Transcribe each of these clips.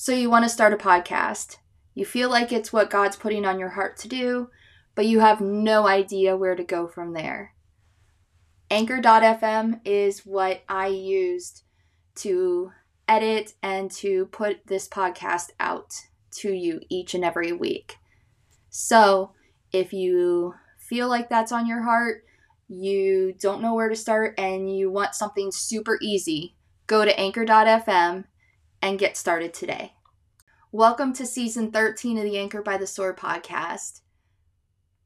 So you want to start a podcast. You feel like it's what God's putting on your heart to do, but you have no idea where to go from there. Anchor.fm is what I used to edit and to put this podcast out to you each and every week. So, if you feel like that's on your heart, you don't know where to start, and you want something super easy, go to anchor.fm and get started today. Welcome to season 13 of the Anchor by the Sword podcast.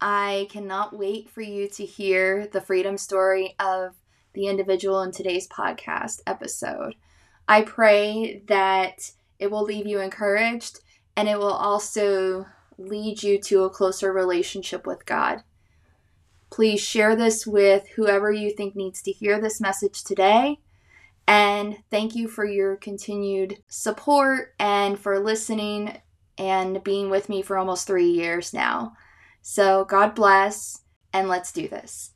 I cannot wait for you to hear the freedom story of the individual in today's podcast episode. I pray that it will leave you encouraged and it will also lead you to a closer relationship with God. Please share this with whoever you think needs to hear this message today and thank you for your continued support and for listening and being with me for almost three years now. So, God bless, and let's do this.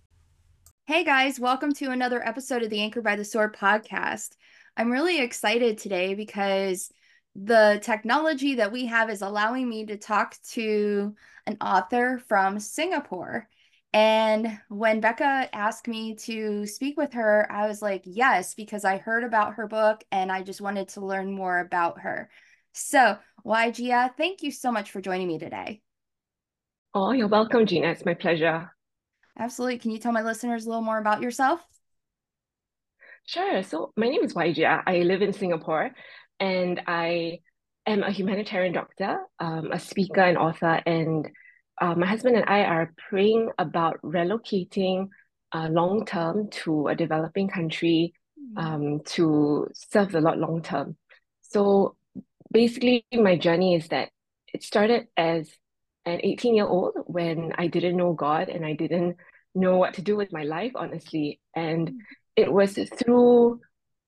Hey guys, welcome to another episode of the Anchor by the Sword podcast. I'm really excited today because the technology that we have is allowing me to talk to an author from Singapore. And when Becca asked me to speak with her, I was like, yes, because I heard about her book and I just wanted to learn more about her. So, Wai Jia, thank you so much for joining me today. Oh, you're welcome, Gina. It's my pleasure. Absolutely. Can you tell my listeners a little more about yourself? Sure. So, my name is Wai Jia. I live in Singapore and I am a humanitarian doctor, um, a speaker, and author, and uh, my husband and I are praying about relocating uh, long term to a developing country mm. um, to serve the Lord long term. So basically, my journey is that it started as an 18 year old when I didn't know God and I didn't know what to do with my life, honestly. And mm. it was through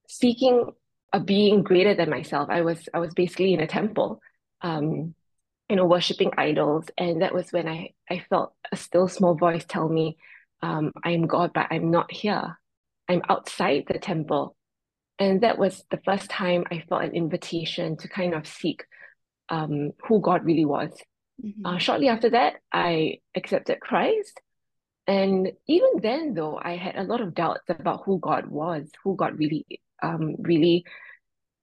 seeking a being greater than myself. I was I was basically in a temple. Um, you know, worshiping idols. And that was when I, I felt a still small voice tell me, um, I'm God, but I'm not here. I'm outside the temple. And that was the first time I felt an invitation to kind of seek um, who God really was. Mm-hmm. Uh, shortly after that, I accepted Christ. And even then, though, I had a lot of doubts about who God was, who God really, um, really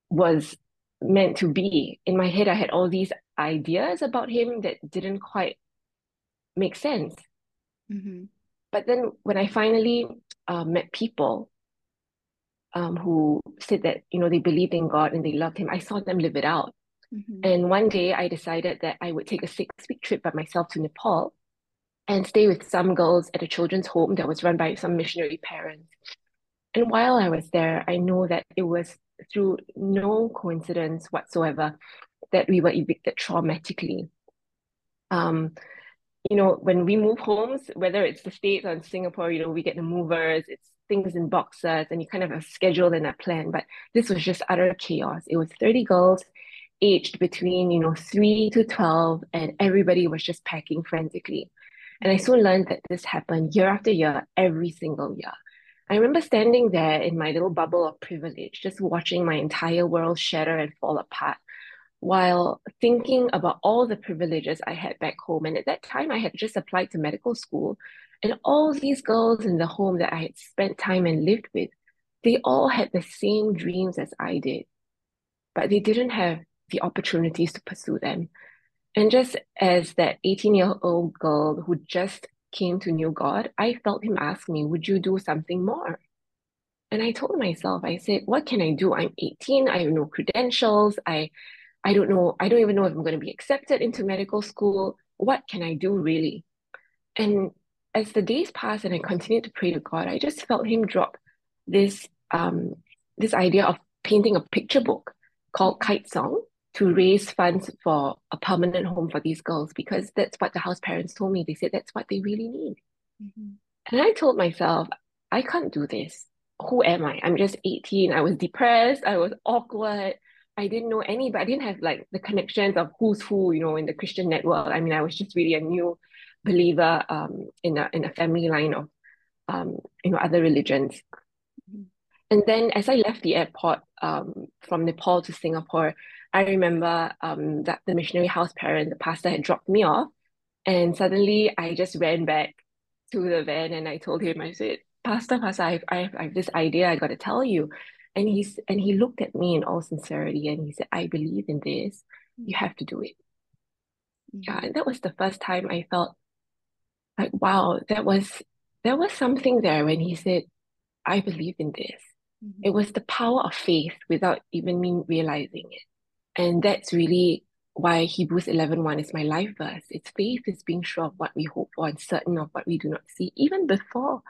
was meant to be. In my head, I had all these ideas about him that didn't quite make sense. Mm-hmm. But then when I finally uh, met people um, who said that, you know, they believed in God and they loved him, I saw them live it out. Mm-hmm. And one day I decided that I would take a six week trip by myself to Nepal and stay with some girls at a children's home that was run by some missionary parents. And while I was there, I know that it was through no coincidence whatsoever that we were evicted traumatically. Um, you know, when we move homes, whether it's the States or in Singapore, you know, we get the movers, it's things in boxes, and you kind of have a schedule and a plan. But this was just utter chaos. It was 30 girls aged between, you know, three to 12, and everybody was just packing frantically. And I soon learned that this happened year after year, every single year. I remember standing there in my little bubble of privilege, just watching my entire world shatter and fall apart while thinking about all the privileges I had back home. And at that time, I had just applied to medical school. And all these girls in the home that I had spent time and lived with, they all had the same dreams as I did, but they didn't have the opportunities to pursue them. And just as that 18 year old girl who just came to know God, I felt him ask me, Would you do something more? And I told myself, I said, What can I do? I'm 18, I have no credentials, I I don't know, I don't even know if I'm going to be accepted into medical school. What can I do really? And as the days passed and I continued to pray to God, I just felt him drop this um this idea of painting a picture book called Kitesong to raise funds for a permanent home for these girls because that's what the house parents told me. They said that's what they really need. Mm-hmm. And I told myself, I can't do this. Who am I? I'm just 18. I was depressed. I was awkward. I didn't know any, but I didn't have like the connections of who's who, you know, in the Christian network. I mean, I was just really a new believer um, in a in a family line of um, you know other religions. Mm-hmm. And then as I left the airport, um, from Nepal to Singapore, I remember um, that the missionary house parent, the pastor, had dropped me off, and suddenly I just ran back to the van and I told him, I said, Pastor, Pastor, I have, I have, I have this idea I got to tell you. And he's and he looked at me in all sincerity and he said, I believe in this. You have to do it. Yeah, and that was the first time I felt like, wow, that was there was something there when he said, I believe in this. Mm-hmm. It was the power of faith without even me realizing it. And that's really why Hebrews 11 1 is my life verse. It's faith is being sure of what we hope for and certain of what we do not see. Even before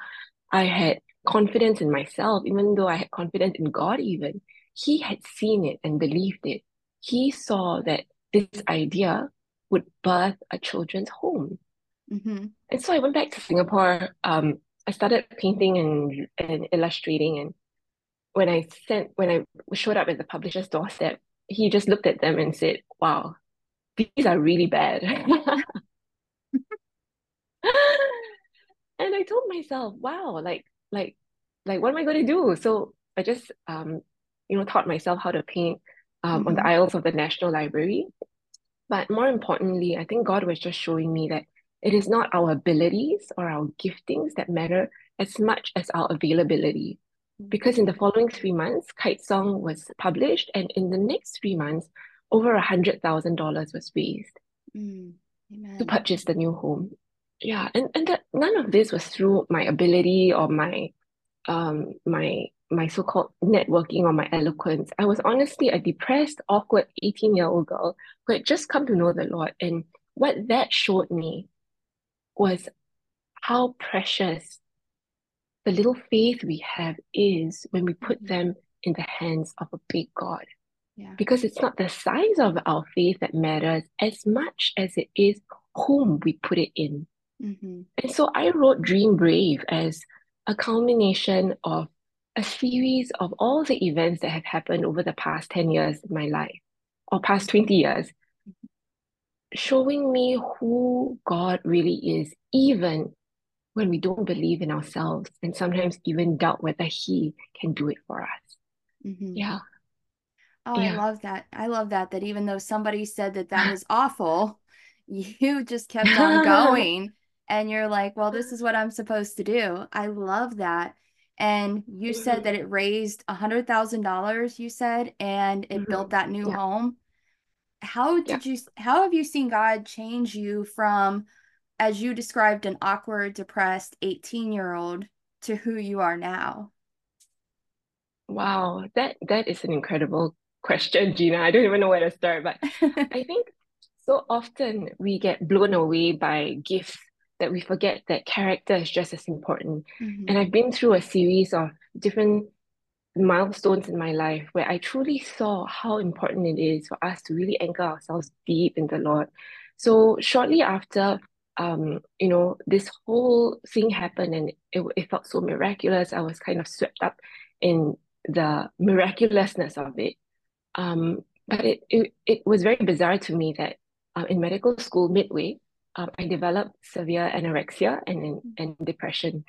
I had confidence in myself, even though I had confidence in God, even, He had seen it and believed it. He saw that this idea would birth a children's home. Mm-hmm. And so I went back to Singapore. Um, I started painting and, and illustrating. And when I sent, when I showed up at the publisher's doorstep, he just looked at them and said, Wow, these are really bad. and I told myself, wow, like, like, like, what am I going to do? So I just, um, you know, taught myself how to paint um, mm-hmm. on the mm-hmm. aisles of the National Library. But more importantly, I think God was just showing me that it is not our abilities or our giftings that matter as much as our availability. Because in the following three months, Kitesong was published, and in the next three months, over a hundred thousand dollars was raised mm, to purchase the new home yeah and and that none of this was through my ability or my um my my so-called networking or my eloquence. I was honestly a depressed awkward 18 year old girl who had just come to know the lord and what that showed me was how precious the little faith we have is when we put them in the hands of a big god. Yeah. because it's not the size of our faith that matters as much as it is whom we put it in Mm-hmm. And so I wrote Dream Brave as a culmination of a series of all the events that have happened over the past 10 years of my life, or past 20 years, showing me who God really is, even when we don't believe in ourselves and sometimes even doubt whether He can do it for us. Mm-hmm. Yeah. Oh, yeah. I love that. I love that. That even though somebody said that that was awful, you just kept on going and you're like, well, this is what I'm supposed to do. I love that. And you mm-hmm. said that it raised a hundred thousand dollars, you said, and it mm-hmm. built that new yeah. home. How did yeah. you how have you seen God change you from as you described an awkward, depressed 18 year old to who you are now? Wow, that that is an incredible question, Gina. I don't even know where to start, but I think so often we get blown away by gifts that we forget that character is just as important. Mm-hmm. And I've been through a series of different milestones in my life where I truly saw how important it is for us to really anchor ourselves deep in the Lord. So shortly after um, you know, this whole thing happened and it, it felt so miraculous. I was kind of swept up in the miraculousness of it. Um, but it, it, it was very bizarre to me that uh, in medical school, midway, um, I developed severe anorexia and, and depression.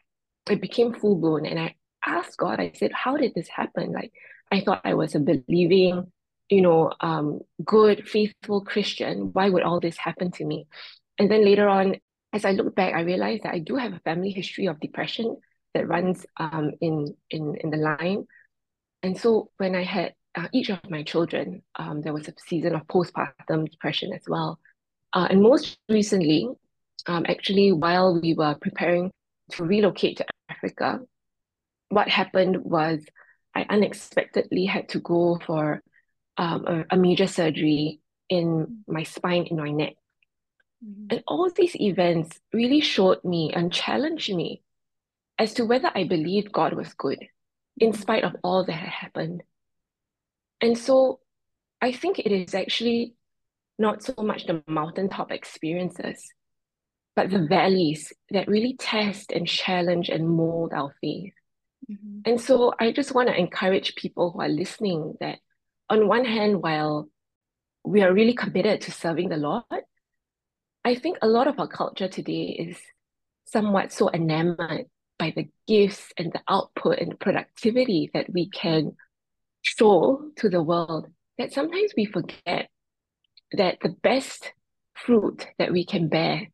It became full blown. And I asked God, I said, How did this happen? Like, I thought I was a believing, you know, um, good, faithful Christian. Why would all this happen to me? And then later on, as I look back, I realized that I do have a family history of depression that runs um, in, in, in the line. And so when I had uh, each of my children, um, there was a season of postpartum depression as well. Uh, and most recently, um, actually, while we were preparing to relocate to Africa, what happened was I unexpectedly had to go for um, a, a, major surgery in my spine, in my neck. Mm-hmm. And all these events really showed me and challenged me as to whether I believed God was good, in mm-hmm. spite of all that had happened. And so I think it is actually not so much the mountaintop experiences, but the valleys that really test and challenge and mold our faith. Mm-hmm. And so I just want to encourage people who are listening that on one hand, while we are really committed to serving the Lord, I think a lot of our culture today is somewhat so enamored by the gifts and the output and the productivity that we can show to the world that sometimes we forget that the best fruit that we can bear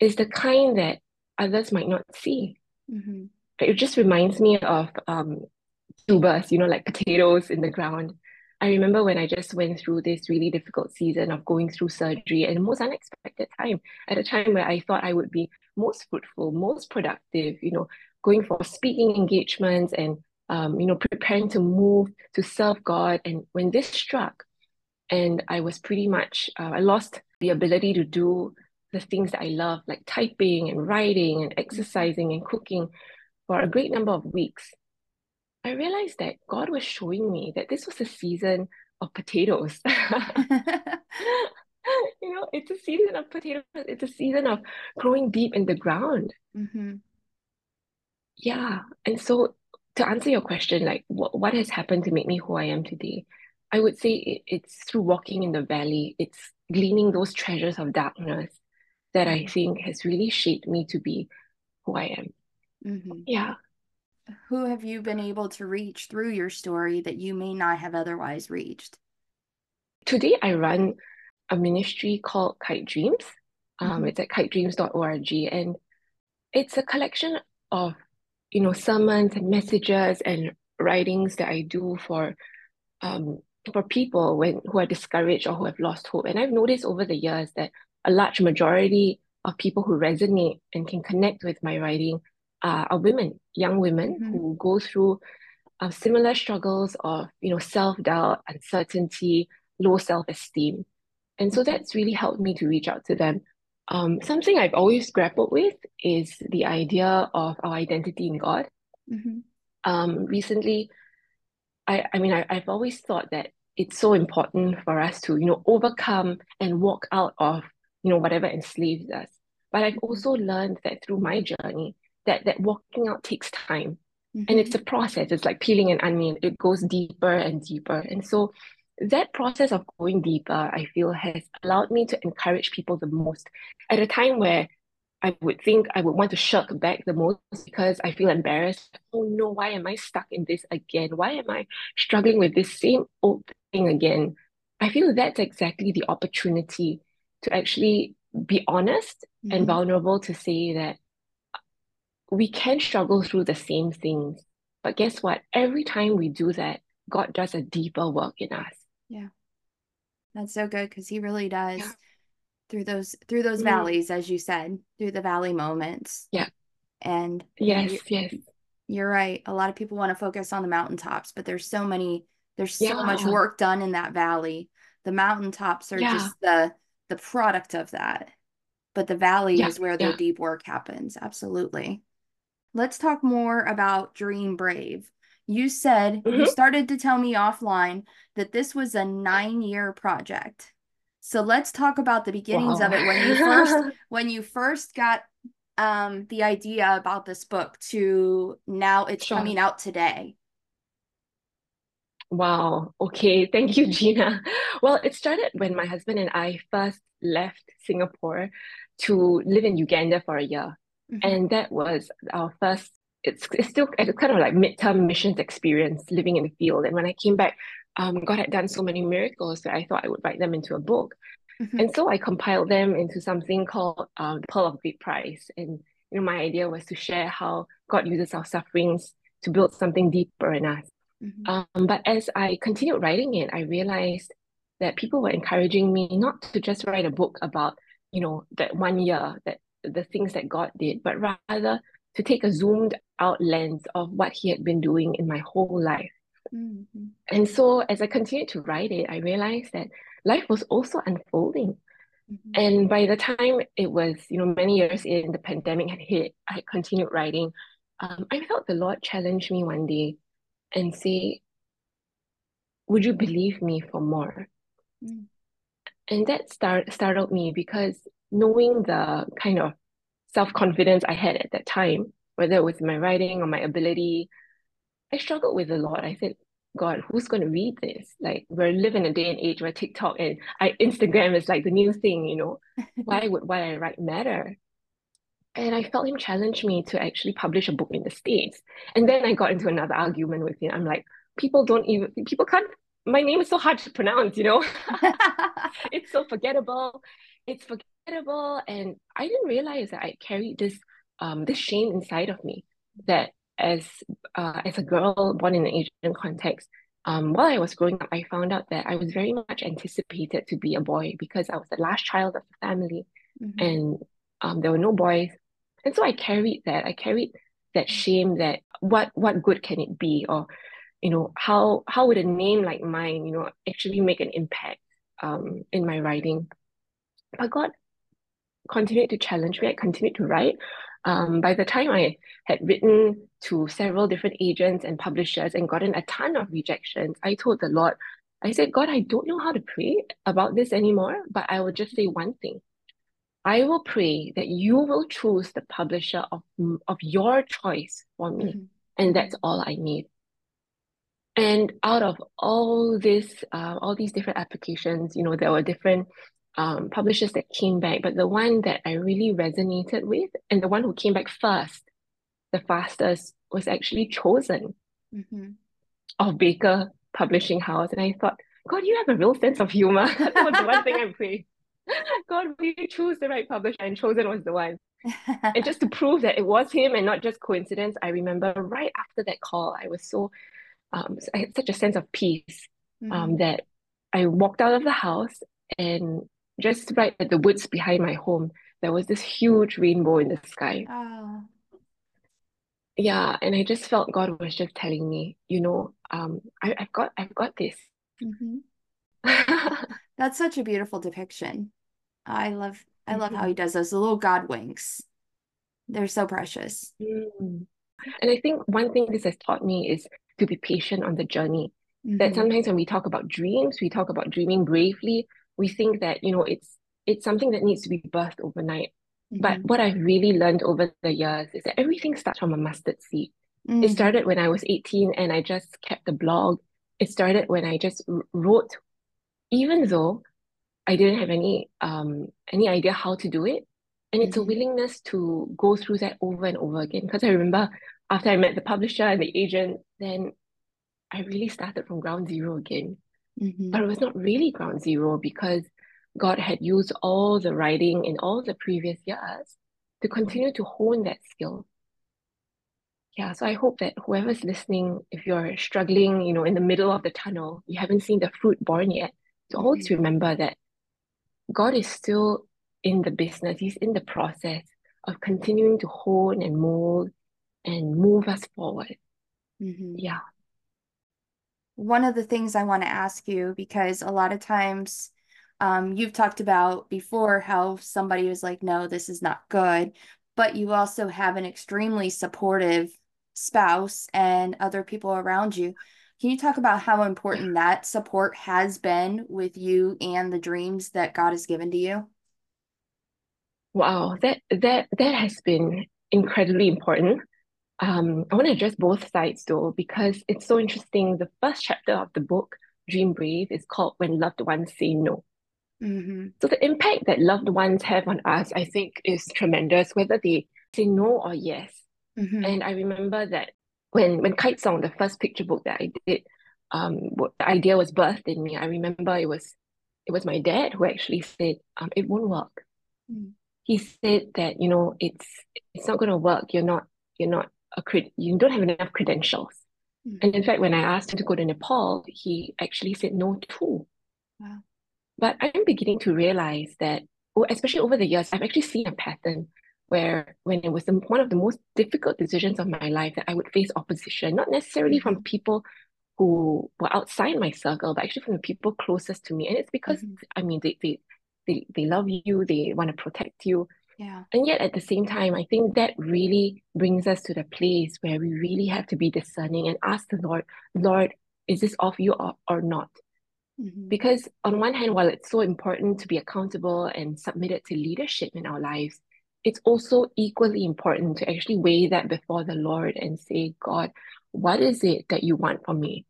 is the kind that others might not see. Mm-hmm. It just reminds me of um, tubers, you know, like potatoes in the ground. I remember when I just went through this really difficult season of going through surgery and the most unexpected time, at a time where I thought I would be most fruitful, most productive, you know, going for speaking engagements and, um, you know, preparing to move to serve God. And when this struck, and I was pretty much, uh, I lost the ability to do the things that I love, like typing and writing and exercising and cooking for a great number of weeks. I realized that God was showing me that this was a season of potatoes. you know, it's a season of potatoes. It's a season of growing deep in the ground. Mm-hmm. Yeah. And so to answer your question, like what, what has happened to make me who I am today? I would say it, it's through walking in the valley. It's gleaning those treasures of darkness that I mm-hmm. think has really shaped me to be who I am. Mm-hmm. Yeah who have you been able to reach through your story that you may not have otherwise reached? Today, I run a ministry called Kitedreams. Um, mm-hmm. It's at kitedreams.org, and it's a collection of, you know, sermons and messages and writings that I do for, um, for people when who are discouraged or who have lost hope. And I've noticed over the years that a large majority of people who resonate and can connect with my writing uh, are women, young women mm-hmm. who go through uh, similar struggles of you know self doubt, uncertainty, low self esteem, and so that's really helped me to reach out to them. Um, something I've always grappled with is the idea of our identity in God. Mm-hmm. Um, recently, I I mean I, I've always thought that it's so important for us to you know overcome and walk out of you know whatever enslaves us. But I've mm-hmm. also learned that through my journey that that walking out takes time. Mm-hmm. and it's a process. It's like peeling an onion. It goes deeper and deeper. And so that process of going deeper i feel has allowed me to encourage people the most. At a time where i would think i would want to shirk back the most because i feel embarrassed. Oh no why am i stuck in this again? Why am i struggling with this same old again i feel that's exactly the opportunity to actually be honest mm-hmm. and vulnerable to say that we can struggle through the same things. But guess what? Every time we do that, God does a deeper work in us. Yeah. That's so good because he really does yeah. through those through those mm. valleys, as you said, through the valley moments. Yeah. And yes, you yes. You're right. A lot of people want to focus on the mountaintops, but there's so many, there's so yeah. much work done in that valley. The mountaintops are yeah. just the the product of that. But the valley is where the deep work happens. Absolutely let's talk more about Dream Brave. You said mm-hmm. you started to tell me offline that this was a nine year project. So let's talk about the beginnings wow. of it when you first when you first got um the idea about this book to now it's sure. coming out today. Wow. Okay. Thank you, Gina. Well, it started when my husband and I first left Singapore to live in Uganda for a year. Mm-hmm. And that was our first, it's, it's still it's kind of like midterm missions experience living in the field. And when I came back, um, God had done so many miracles that I thought I would write them into a book. Mm-hmm. And so I compiled them into something called um, Pearl of Great Price. And you know, my idea was to share how God uses our sufferings to build something deeper in us. Mm-hmm. Um, but as I continued writing it, I realized that people were encouraging me not to just write a book about, you know, that one year that the things that God did, but rather to take a zoomed out lens of what He had been doing in my whole life. Mm-hmm. And so as I continued to write it, I realized that life was also unfolding. Mm-hmm. And by the time it was, you know, many years in, the pandemic had hit, I continued writing. Um, I felt the Lord challenge me one day and say, Would you believe me for more? Mm. And that start, startled me because knowing the kind of self confidence I had at that time, whether it was my writing or my ability, I struggled with a lot. I said, God, who's going to read this? Like we're living a day and age where TikTok and I, Instagram is like the new thing, you know. why would what I write matter? And I felt him challenge me to actually publish a book in the States. And then I got into another argument with him. I'm like, people don't even people can't my name is so hard to pronounce, you know. it's so forgettable. It's forgettable. And I didn't realize that I carried this um this shame inside of me that as uh, as a girl born in an Asian context, um, while I was growing up, I found out that I was very much anticipated to be a boy because I was the last child of the family, mm-hmm. and um, there were no boys, and so I carried that. I carried that shame that what what good can it be, or you know how how would a name like mine, you know, actually make an impact um, in my writing? But God continued to challenge me. I continued to write. Um, by the time I had written to several different agents and publishers and gotten a ton of rejections, I told the Lord, I said, God, I don't know how to pray about this anymore, but I will just say one thing. I will pray that you will choose the publisher of, of your choice for me. Mm-hmm. And that's all I need. And out of all this, uh, all these different applications, you know, there were different um, publishers that came back, but the one that I really resonated with and the one who came back first, the fastest, was actually chosen mm-hmm. of Baker Publishing House. And I thought, God, you have a real sense of humor. that was the one thing I prayed. God, we choose the right publisher, and chosen was the one. and just to prove that it was him and not just coincidence, I remember right after that call, I was so, um, I had such a sense of peace um, mm-hmm. that I walked out of the house and just right at the woods behind my home, there was this huge rainbow in the sky. Oh. Yeah, and I just felt God was just telling me, you know, um, I, I've got, I've got this. Mm-hmm. That's such a beautiful depiction. I love, I mm-hmm. love how he mm-hmm. does those little God winks. They're so precious. Mm. And I think one thing this has taught me is to be patient on the journey. Mm-hmm. That sometimes when we talk about dreams, we talk about dreaming bravely, we think that you know it's it's something that needs to be birthed overnight mm-hmm. but what i've really learned over the years is that everything starts from a mustard seed mm-hmm. it started when i was 18 and i just kept a blog it started when i just wrote even though i didn't have any um any idea how to do it and it's mm-hmm. a willingness to go through that over and over again because i remember after i met the publisher and the agent then i really started from ground zero again Mm-hmm. But it was not really ground zero because God had used all the writing in all the previous years to continue to hone that skill. Yeah, so I hope that whoever's listening, if you're struggling, you know, in the middle of the tunnel, you haven't seen the fruit born yet, to mm-hmm. always remember that God is still in the business, He's in the process of continuing to hone and mold and move us forward. Mm-hmm. Yeah one of the things I want to ask you, because a lot of times um, you've talked about before how somebody was like, no, this is not good, but you also have an extremely supportive spouse and other people around you. Can you talk about how important that support has been with you and the dreams that God has given to you? Wow, that that that has been incredibly important um, I want to address both sides though, because it's so interesting. The first chapter of the book, Dream Brave, is called When Loved Ones Say No. Mm-hmm. So the impact that loved ones have on us, I think, is tremendous, whether they say no or yes. Mm-hmm. And I remember that when when Kitesong, the first picture book that I did, um, the idea was birthed in me. I remember it was it was my dad who actually said, um, it won't work. Mm. He said that, you know, it's it's not gonna work. You're not you're not a cred- you don't have enough credentials. Mm. And in fact, when I asked him to go to Nepal, he actually said no too. Wow. But I'm beginning to realize that, especially over the years, I've actually seen a pattern where when it was the, one of the most difficult decisions of my life that I would face opposition, not necessarily from people who were outside my circle, but actually from the people closest to me. And it's because, mm-hmm. I mean, they, they, they, they love you, they want to protect you. Yeah. And yet at the same time, I think that really brings us to the place where we really have to be discerning and ask the Lord, Lord, is this of you or, or not? Mm-hmm. Because on one hand, while it's so important to be accountable and submitted to leadership in our lives, it's also equally important to actually weigh that before the Lord and say, God, what is it that you want from me?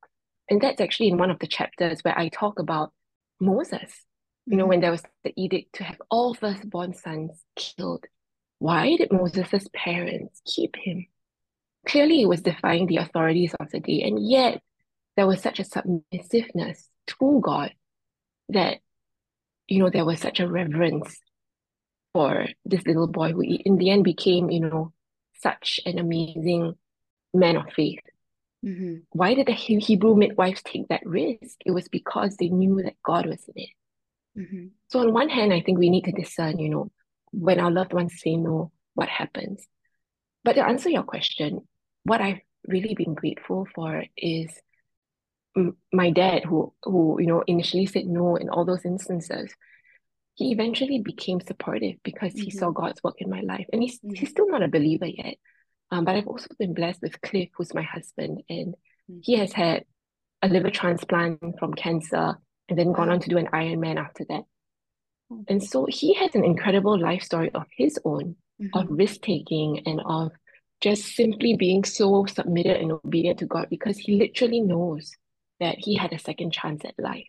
And that's actually in one of the chapters where I talk about Moses you know, when mm-hmm. there was the edict to have all firstborn sons killed, why did Moses' parents keep him? Clearly, it was defying the authorities of the day, and yet there was such a submissiveness to God that, you know, there was such a reverence for this little boy who in the end became, you know, such an amazing man of faith. Mm-hmm. Why did the Hebrew midwives take that risk? It was because they knew that God was in it. Mm-hmm. So on one hand, I think we need to discern, you know, when our loved ones say no, what happens. But to answer your question, what I've really been grateful for is my dad, who who you know initially said no in all those instances. He eventually became supportive because mm-hmm. he saw mm-hmm. God's work in my life, and he's mm-hmm. he's still not a believer yet. Um, but I've also been blessed with Cliff, who's my husband, and mm-hmm. he has had a liver transplant from cancer and then gone on to do an Ironman after that. And so he has an incredible life story of his own, mm-hmm. of risk taking and of just simply being so submitted and obedient to God because he literally knows that he had a second chance at life.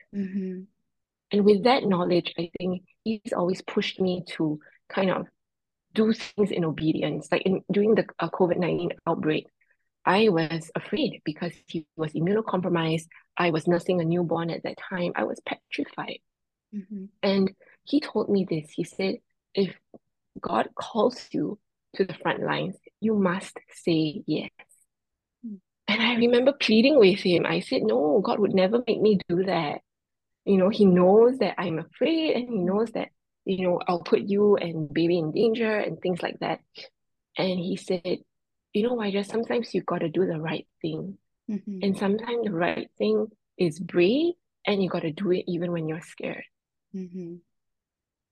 Mm-hmm. And with that knowledge, I think he's always pushed me to kind of do things in obedience. Like in during the uh, COVID 19 outbreak, I was afraid because he was immunocompromised. I was nursing a newborn at that time. I was petrified. Mm-hmm. And he told me this. He said, if God calls you to the front lines, you must say yes. Mm. And I remember pleading with him. I said, no, God would never make me do that. You know, he knows that I'm afraid and he knows that, you know, I'll put you and baby in danger and things like that. And he said, you know, I just sometimes you got to do the right thing. Mm-hmm. And sometimes the right thing is brave and you got to do it even when you're scared. Mm-hmm.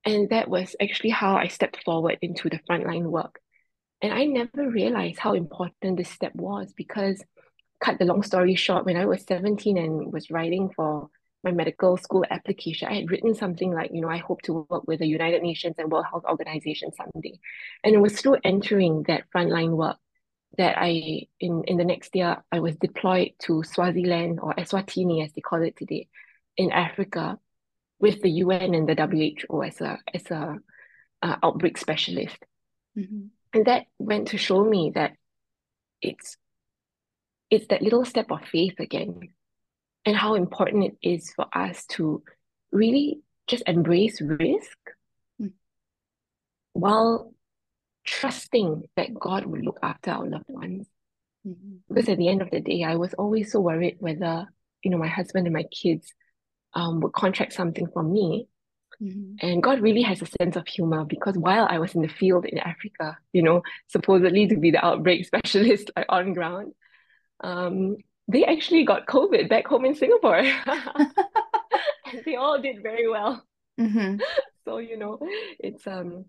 And that was actually how I stepped forward into the frontline work. And I never realized how important this step was because, cut the long story short, when I was 17 and was writing for my medical school application, I had written something like, you know, I hope to work with the United Nations and World Health Organization someday. And it was through entering that frontline work that I, in, in the next year, I was deployed to Swaziland or Eswatini, as they call it today, in Africa with the UN and the WHO as a, as a uh, outbreak specialist. Mm-hmm. And that went to show me that it's it's that little step of faith again and how important it is for us to really just embrace risk mm. while trusting that God will look after our loved ones. Mm-hmm. Because at the end of the day, I was always so worried whether, you know, my husband and my kids um, would contract something from me Mm-hmm. And God really has a sense of humor because while I was in the field in Africa, you know, supposedly to be the outbreak specialist like on ground, um, they actually got COVID back home in Singapore. and they all did very well. Mm-hmm. So, you know, it's um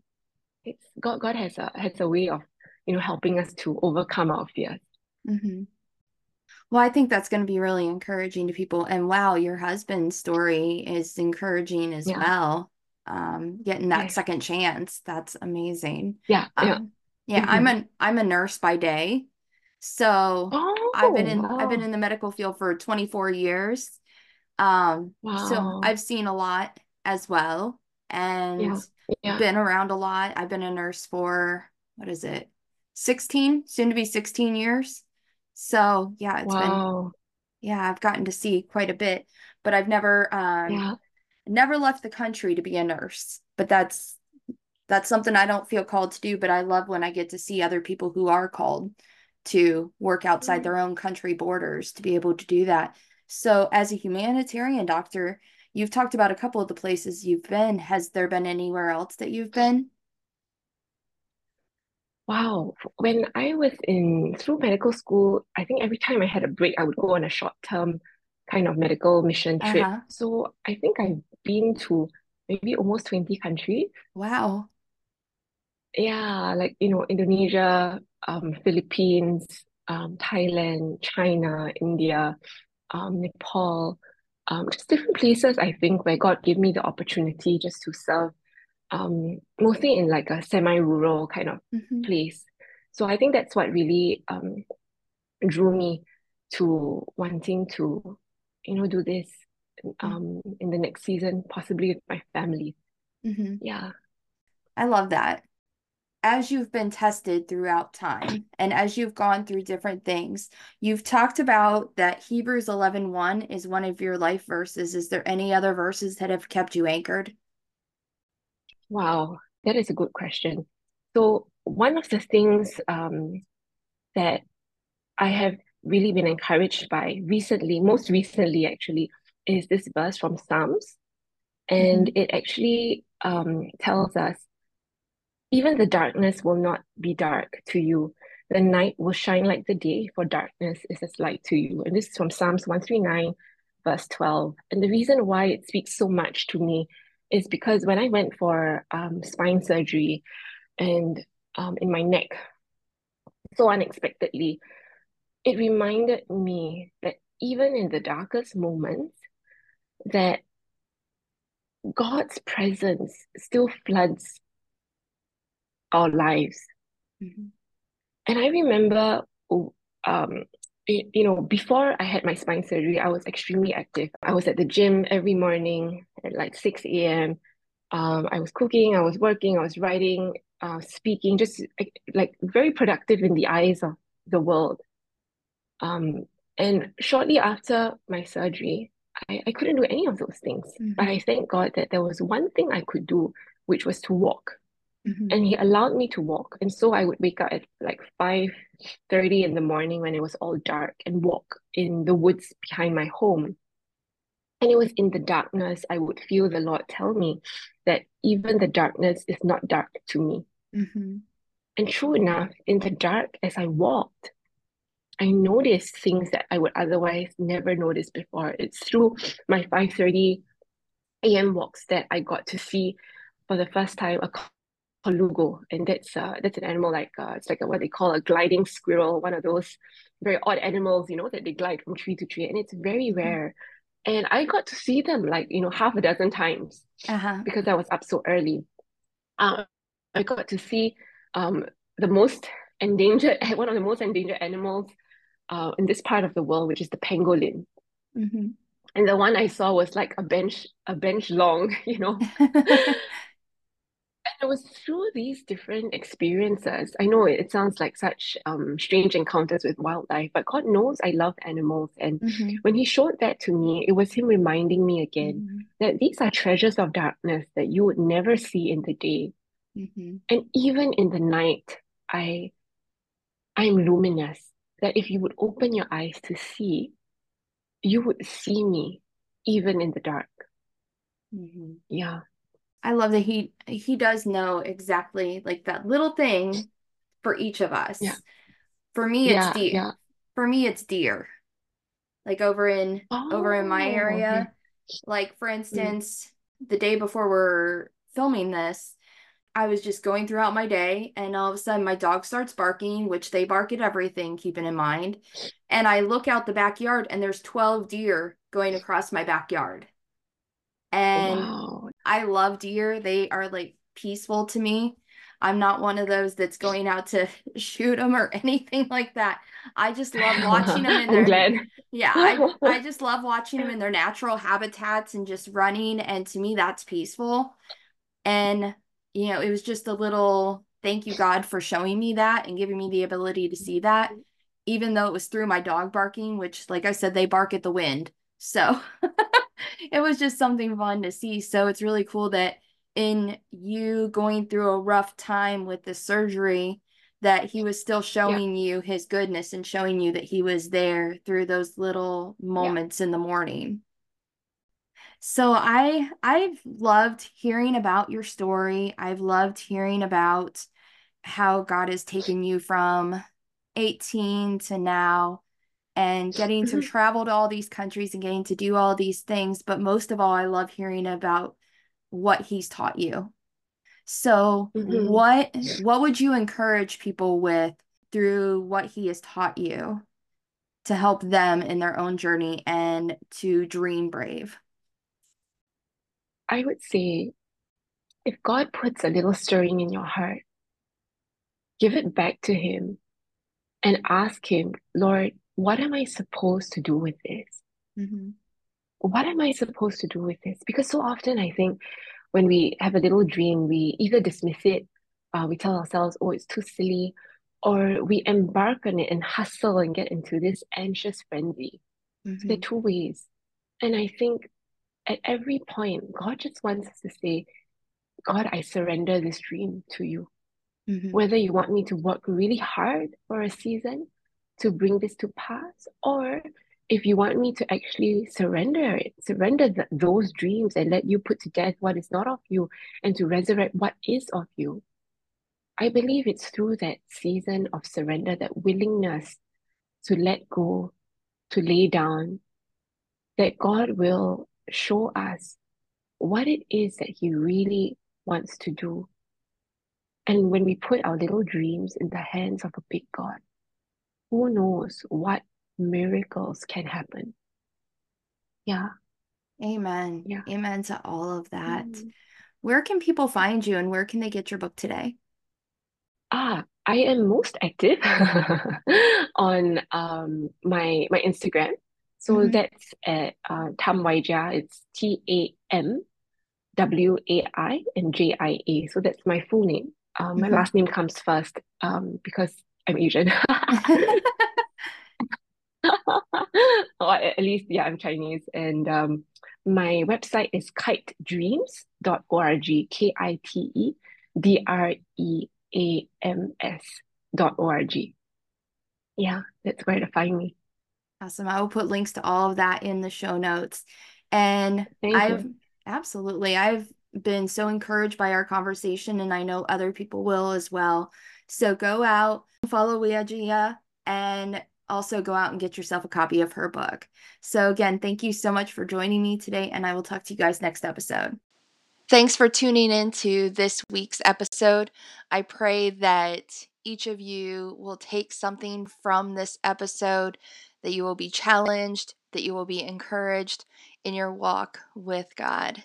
it's God God has a has a way of, you know, helping us to overcome our fears. Mm-hmm. Well, I think that's going to be really encouraging to people. And wow, your husband's story is encouraging as Yeah. well. Um, getting that Yes. second chance, that's amazing. Yeah, yeah. Um, yeah, I'm Mhm. a I'm a nurse by day. So I've been Oh, in I've been in the medical field for 24 years. Um, so I've seen a lot as well and Yeah, yeah. been around a lot. I've been a nurse for what is it? 16, soon to be 16 years. So yeah, it's been yeah, I've gotten to see quite a bit, but I've never um Yeah. never left the country to be a nurse. But that's that's something I don't feel called to do, but I love when I get to see other people who are called to work outside Mm. their own country borders to be able to do that. So as a humanitarian doctor, you've talked about a couple of the places you've been. Has there been anywhere else that you've been? Wow. When I was in through medical school, I think every time I had a break, I would go on a short-term kind of medical mission trip. Uh-huh. So I think I've been to maybe almost 20 countries. Wow. Yeah, like, you know, Indonesia, um, Philippines, um, Thailand, China, India, um, Nepal, um, just different places, I think, where God gave me the opportunity just to serve um, mostly in like a semi-rural kind of Mm-hmm. place. So I think that's what really um, drew me to wanting to, you know, do this um, in the next season, possibly with my family. Mm-hmm. Yeah. I love that. As you've been tested throughout time and as you've gone through different things, you've talked about that Hebrews 11 1 is one of your life verses. Is there any other verses that have kept you anchored? Wow, that is a good question. So, one of the things um, that I have really been encouraged by recently, most recently actually, is this verse from Psalms. And mm-hmm. it actually um, tells us even the darkness will not be dark to you. The night will shine like the day, for darkness is as light to you. And this is from Psalms 139, verse 12. And the reason why it speaks so much to me is because when I went for um, spine surgery and um, in my neck, so unexpectedly, it reminded me that even in the darkest moments, that God's presence still floods our lives. Mm-hmm. And I remember, um, you know, before I had my spine surgery, I was extremely active. I was at the gym every morning at like 6 a.m. Um, I was cooking, I was working, I was writing, uh, speaking, just like very productive in the eyes of the world. Um, and shortly after my surgery, I, I couldn't do any of those things. Mm-hmm. But I thank God that there was one thing I could do, which was to walk. Mm-hmm. And he allowed me to walk. And so I would wake up at like 5 30 in the morning when it was all dark and walk in the woods behind my home. And it was in the darkness I would feel the Lord tell me that even the darkness is not dark to me. Mm-hmm. And true enough, in the dark, as I walked, I noticed things that I would otherwise never notice before. It's through my 5:30 a.m. walks that I got to see for the first time a colugo, and that's uh that's an animal like uh, it's like a, what they call a gliding squirrel, one of those very odd animals, you know, that they glide from tree to tree, and it's very mm-hmm. rare. And I got to see them like you know half a dozen times uh-huh. because I was up so early. Uh, I got to see um the most endangered one of the most endangered animals uh, in this part of the world, which is the pangolin. Mm-hmm. And the one I saw was like a bench, a bench long, you know. it was through these different experiences. I know it, it sounds like such um, strange encounters with wildlife, but God knows I love animals. And mm-hmm. when He showed that to me, it was Him reminding me again mm-hmm. that these are treasures of darkness that you would never see in the day. Mm-hmm. And even in the night, I I'm luminous that if you would open your eyes to see, you would see me even in the dark. Mm-hmm. Yeah. I love that he he does know exactly like that little thing for each of us. Yeah. For me, it's yeah, deer. Yeah. For me, it's deer. Like over in oh, over in my area, okay. like for mm. instance, mm. the day before we're filming this, I was just going throughout my day, and all of a sudden, my dog starts barking, which they bark at everything, keeping in mind. And I look out the backyard, and there's 12 deer going across my backyard. And wow. I love deer. They are like peaceful to me. I'm not one of those that's going out to shoot them or anything like that. I just love watching them in their yeah. I, I just love watching them in their natural habitats and just running. And to me, that's peaceful. And you know, it was just a little thank you, God, for showing me that and giving me the ability to see that, even though it was through my dog barking, which, like I said, they bark at the wind. So it was just something fun to see. So it's really cool that in you going through a rough time with the surgery, that he was still showing yeah. you his goodness and showing you that he was there through those little moments yeah. in the morning. So I I've loved hearing about your story. I've loved hearing about how God has taken you from 18 to now and getting to travel to all these countries and getting to do all these things, but most of all I love hearing about what he's taught you. So mm-hmm. what what would you encourage people with through what he has taught you to help them in their own journey and to dream brave? I would say if God puts a little stirring in your heart, give it back to Him and ask Him, Lord, what am I supposed to do with this? Mm-hmm. What am I supposed to do with this? Because so often I think when we have a little dream, we either dismiss it uh, we tell ourselves, oh, it's too silly, or we embark on it and hustle and get into this anxious frenzy. Mm-hmm. So there are two ways. And I think at every point, God just wants us to say, God, I surrender this dream to you. Mm-hmm. Whether you want me to work really hard for a season to bring this to pass, or if you want me to actually surrender it, surrender the, those dreams and let you put to death what is not of you and to resurrect what is of you. I believe it's through that season of surrender, that willingness to let go, to lay down, that God will show us what it is that He really wants to do. And when we put our little dreams in the hands of a big God, who knows what miracles can happen. Yeah. Amen. Yeah. Amen to all of that. Mm. Where can people find you and where can they get your book today? Ah, I am most active on um my my Instagram. So mm-hmm. that's at uh, Tam Waijia. It's T A M W A I and J I A. So that's my full name. Um, my mm-hmm. last name comes first um, because I'm Asian. or at least, yeah, I'm Chinese. And um, my website is kitedreams.org, K I T E D R E A M S dot org. Yeah, that's where to find me. Awesome. I will put links to all of that in the show notes. And Thank I've you. absolutely, I've been so encouraged by our conversation, and I know other people will as well. So go out, follow Wai Jia, and also go out and get yourself a copy of her book. So, again, thank you so much for joining me today, and I will talk to you guys next episode. Thanks for tuning in to this week's episode. I pray that each of you will take something from this episode, that you will be challenged, that you will be encouraged in your walk with God.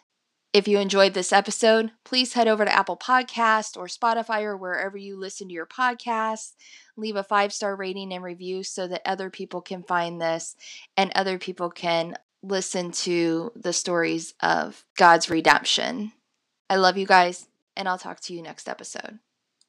If you enjoyed this episode, please head over to Apple Podcast or Spotify or wherever you listen to your podcasts. Leave a five star rating and review so that other people can find this and other people can listen to the stories of God's redemption. I love you guys, and I'll talk to you next episode.